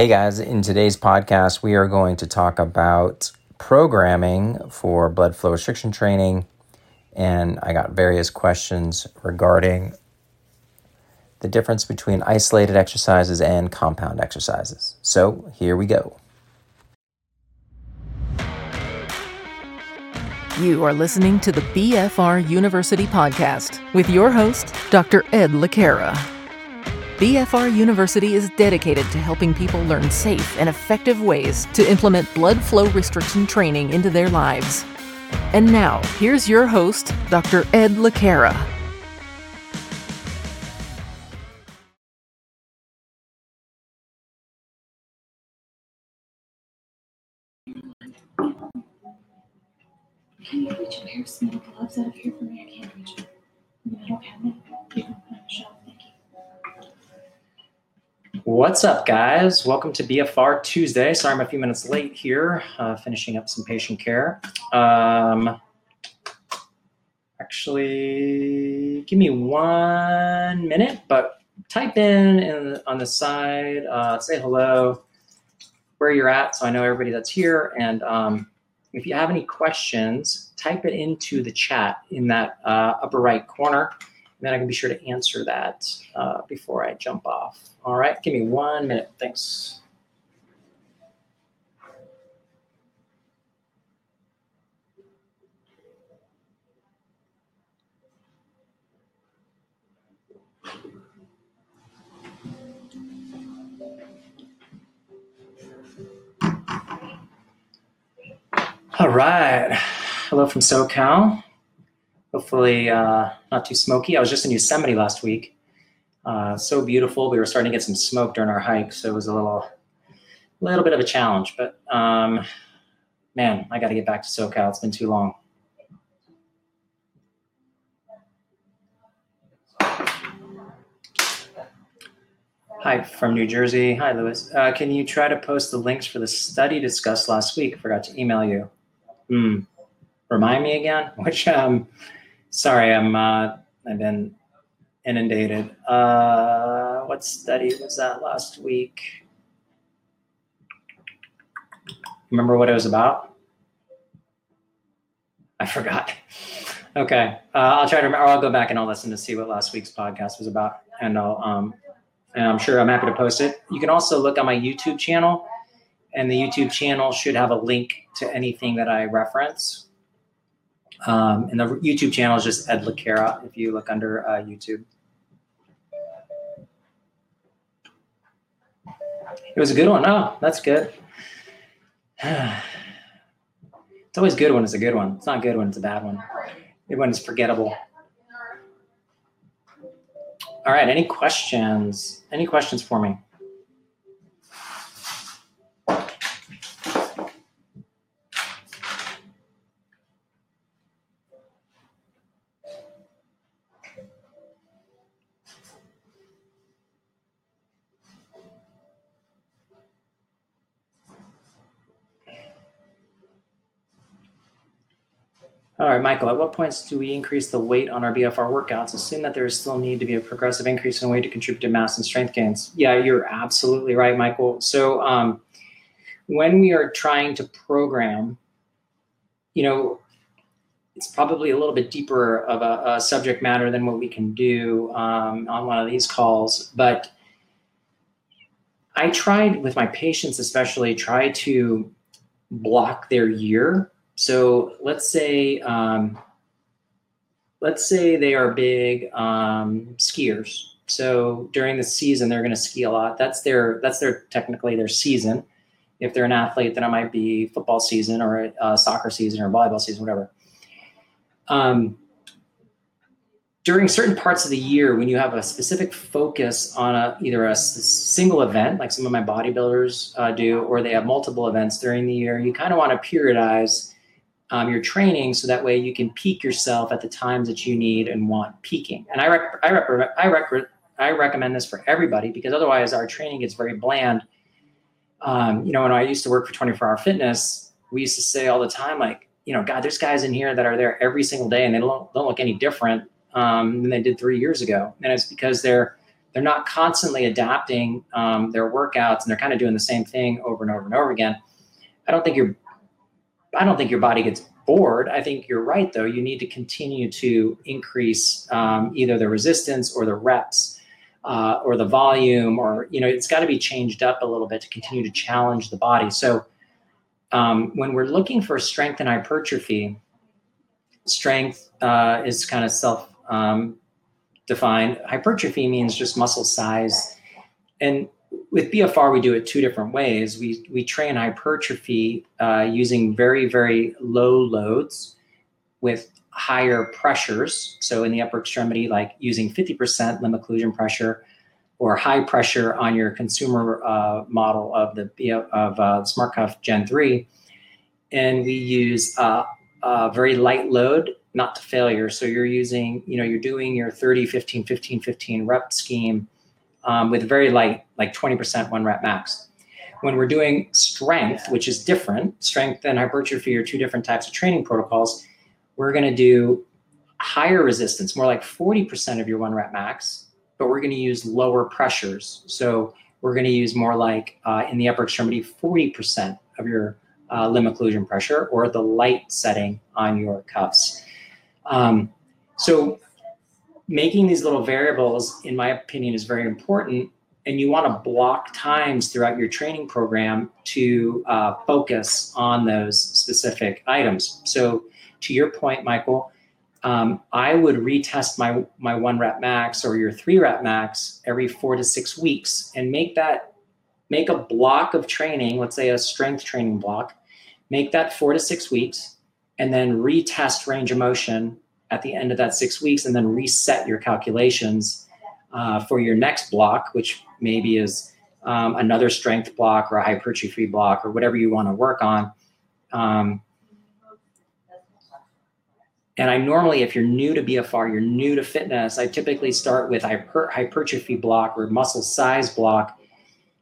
Hey guys, in today's podcast, we are going to talk about programming for blood flow restriction training. And I got various questions regarding the difference between isolated exercises and compound exercises. So here we go. You are listening to the BFR University podcast with your host, Dr. Ed Le Cara. BFR University is dedicated to helping people learn safe and effective ways to implement blood flow restriction training into their lives. And now, here's your host, Dr. Ed Le Cara. Can you reach a pair of gloves out of here for me? I can't reach them. In the metal cabinet. You can put on shelf. What's up, guys? Welcome to BFR Tuesday. Sorry I'm a few minutes late here, uh, finishing up some patient care. Um, actually, give me one minute, but type in, in on the side, uh, say hello, where you're at, so I know everybody that's here. And um, if you have any questions, type it into the chat in that uh, upper right corner. And then I can be sure to answer that uh, before I jump off. All right, give me one minute. Thanks. All right. Hello from SoCal. Hopefully, uh, not too smoky. I was just in Yosemite last week. Uh, so beautiful. We were starting to get some smoke during our hike, so it was a little, little bit of a challenge. But um, man, I got to get back to SoCal. It's been too long. Hi from New Jersey. Hi, Lewis. Uh, can you try to post the links for the study discussed last week? Forgot to email you. Hmm. Remind me again. Which um, sorry, I'm uh, I've been inundated. Uh, what study was that last week? Remember what it was about? I forgot. Okay, uh, I'll try to. Remember, I'll go back and I'll listen to see what last week's podcast was about, and I'll um, and I'm sure I'm happy to post it. You can also look on my YouTube channel, and the YouTube channel should have a link to anything that I reference. Um, and the YouTube channel is just Ed Le Cara if you look under uh, YouTube. It was a good one. Oh, that's good. it's always good when it's a good one. It's not good when it's a bad one. Good when it's forgettable. All right. Any questions? Any questions for me? All right, Michael, at what points do we increase the weight on our BFR workouts? Assume that there is still need to be a progressive increase in weight to contribute to mass and strength gains. Yeah, you're absolutely right, Michael. So um, when we are trying to program, you know, it's probably a little bit deeper of a, a subject matter than what we can do um, on one of these calls. But I tried with my patients, especially, try to block their year so let's say um, let's say they are big um, skiers. So during the season, they're going to ski a lot. That's their that's their technically their season. If they're an athlete, then it might be football season or a, soccer season or volleyball season, whatever. Um, during certain parts of the year, when you have a specific focus on a, either a single event, like some of my bodybuilders uh, do, or they have multiple events during the year, you kind of want to periodize um, your training so that way you can peak yourself at the times that you need and want peaking. And I rec- I, rec- I, rec- I recommend this for everybody because otherwise our training gets very bland. Um, you know, when I used to work for 24 Hour Fitness, we used to say all the time, like, you know, God, there's guys in here that are there every single day and they don't, don't look any different um, than they did three years ago. And it's because they're they're not constantly adapting um, their workouts and they're kind of doing the same thing over and over and over again. I don't think you're I don't think your body gets bored. I think you're right, though. You need to continue to increase um, either the resistance or the reps uh, or the volume, or, you know, it's got to be changed up a little bit to continue to challenge the body. So um, when we're looking for strength and hypertrophy, strength uh, is kind of self um, defined. Hypertrophy means just muscle size. And with BFR, we do it two different ways. We we train hypertrophy uh, using very very low loads with higher pressures. So in the upper extremity, like using 50% limb occlusion pressure or high pressure on your consumer uh, model of the of uh, SmartCuff Gen 3, and we use uh, a very light load, not to failure. So you're using, you know, you're doing your 30, 15, 15, 15 rep scheme um, with very light, like 20% one rep max. When we're doing strength, which is different, strength and hypertrophy are two different types of training protocols. We're going to do higher resistance, more like 40% of your one rep max, but we're going to use lower pressures. So we're going to use more like uh, in the upper extremity, 40% of your uh, limb occlusion pressure or the light setting on your cuffs. Um, so making these little variables, in my opinion, is very important. And you want to block times throughout your training program to uh, focus on those specific items. So, to your point, Michael, um, I would retest my my one rep max or your three rep max every four to six weeks, and make that make a block of training. Let's say a strength training block. Make that four to six weeks, and then retest range of motion at the end of that six weeks and then reset your calculations uh, for your next block, which maybe is um, another strength block or a hypertrophy block or whatever you want to work on. Um, and I normally, if you're new to BFR, you're new to fitness, I typically start with hyper, hypertrophy block or muscle size block.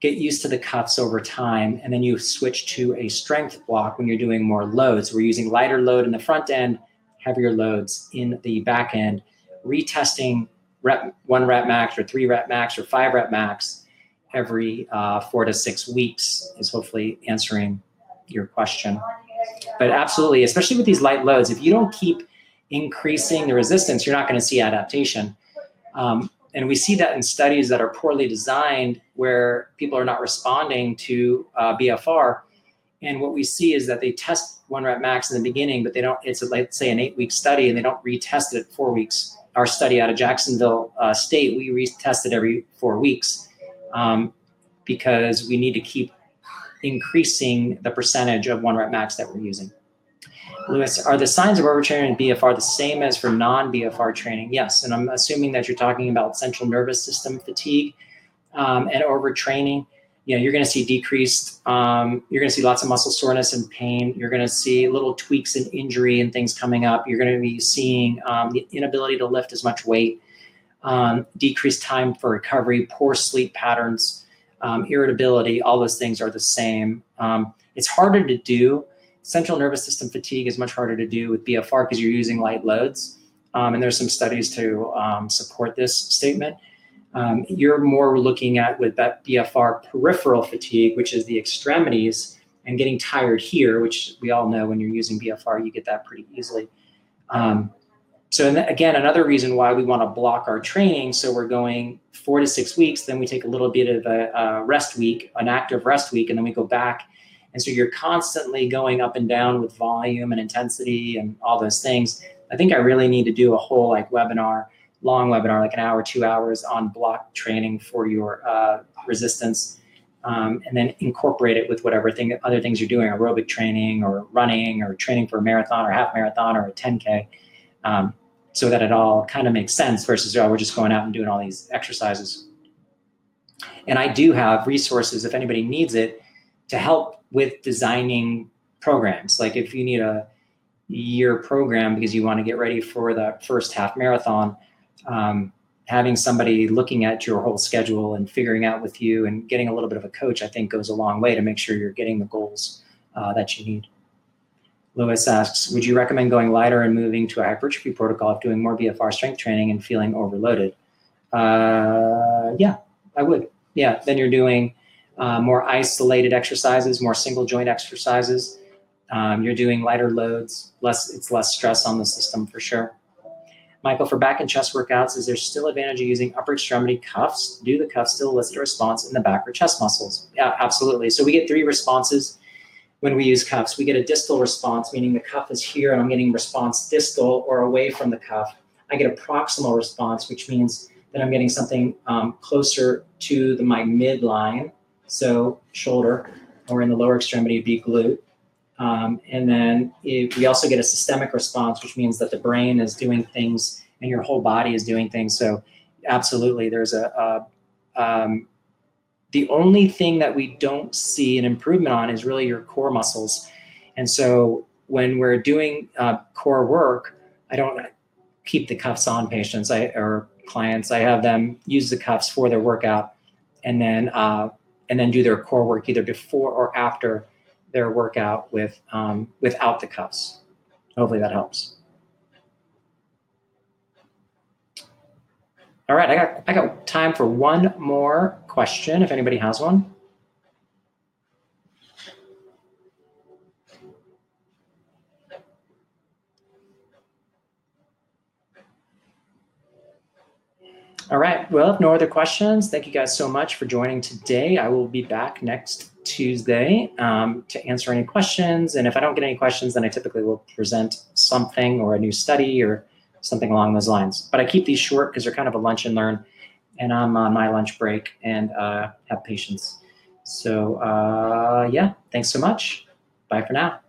Get used to the cuffs over time, and then you switch to a strength block when you're doing more loads. We're using lighter load in the front end, heavier loads in the back end, retesting rep, one rep max or three rep max or five rep max every uh, four to six weeks is hopefully answering your question. But absolutely, especially with these light loads, if you don't keep increasing the resistance, you're not going to see adaptation. Um, and we see that in studies that are poorly designed where people are not responding to uh, BFR and what we see is that they test one rep max in the beginning, but they don't, it's a, let's say an eight week study and they don't retest it at four weeks. Our study out of Jacksonville uh, State, we retest it every four weeks um, because we need to keep increasing the percentage of one rep max that we're using. Lewis, are the signs of overtraining in BFR the same as for non BFR training? Yes. And I'm assuming that you're talking about central nervous system fatigue um, and overtraining you know, you're going to see decreased, um, you're going to see lots of muscle soreness and pain. You're going to see little tweaks and injury and things coming up. You're going to be seeing um, the inability to lift as much weight, um, decreased time for recovery, poor sleep patterns, um, irritability. All those things are the same. Um, it's harder to do. Central nervous system fatigue is much harder to do with BFR because you're using light loads. Um, and there's some studies to support this statement. Um, you're more looking at with that BFR peripheral fatigue, which is the extremities and getting tired here, which we all know when you're using BFR, you get that pretty easily. Um, so again, another reason why we want to block our training. So we're going four to six weeks, then we take a little bit of a, a rest week, an active rest week, and then we go back. And so you're constantly going up and down with volume and intensity and all those things. I think I really need to do a whole like webinar long webinar, like an hour, two hours on block training for your uh, resistance, um, and then incorporate it with whatever thing, other things you're doing, aerobic training or running or training for a marathon or half marathon or a 10K, um, so that it all kind of makes sense versus, oh, we're just going out and doing all these exercises. And I do have resources if anybody needs it to help with designing programs. Like if you need a year program because you want to get ready for the first half marathon, um, having somebody looking at your whole schedule and figuring out with you and getting a little bit of a coach, I think goes a long way to make sure you're getting the goals uh, that you need. Lewis asks, would you recommend going lighter and moving to a hypertrophy protocol if doing more BFR strength training and feeling overloaded? Uh, yeah, I would. Yeah, then you're doing uh, more isolated exercises, more single joint exercises. Um, you're doing lighter loads, less. It's less stress on the system for sure. Michael, for back and chest workouts, is there still advantage of using upper extremity cuffs? Do the cuffs still elicit a response in the back or chest muscles? Yeah, absolutely. So we get three responses when we use cuffs. We get a distal response, meaning the cuff is here and I'm getting response distal or away from the cuff. I get a proximal response, which means that I'm getting something um, closer to the, my midline, so shoulder, or in the lower extremity, be glute. Um, and then it, we also get a systemic response, which means that the brain is doing things and your whole body is doing things. So, absolutely, there's a, a um, the only thing that we don't see an improvement on is really your core muscles. And so, when we're doing uh, core work, I don't keep the cuffs on patients I, or clients. I have them use the cuffs for their workout, and then uh, and then do their core work either before or after their workout with um, without the cuffs. Hopefully that helps. All right, I got I got time for one more question if anybody has one. All right. Well, if no other questions, thank you guys so much for joining today. I will be back next Tuesday um, to answer any questions. And if I don't get any questions, then I typically will present something or a new study or something along those lines. But I keep these short because they're kind of a lunch and learn, and I'm on my lunch break and uh, have patience. So uh, yeah, thanks so much. Bye for now.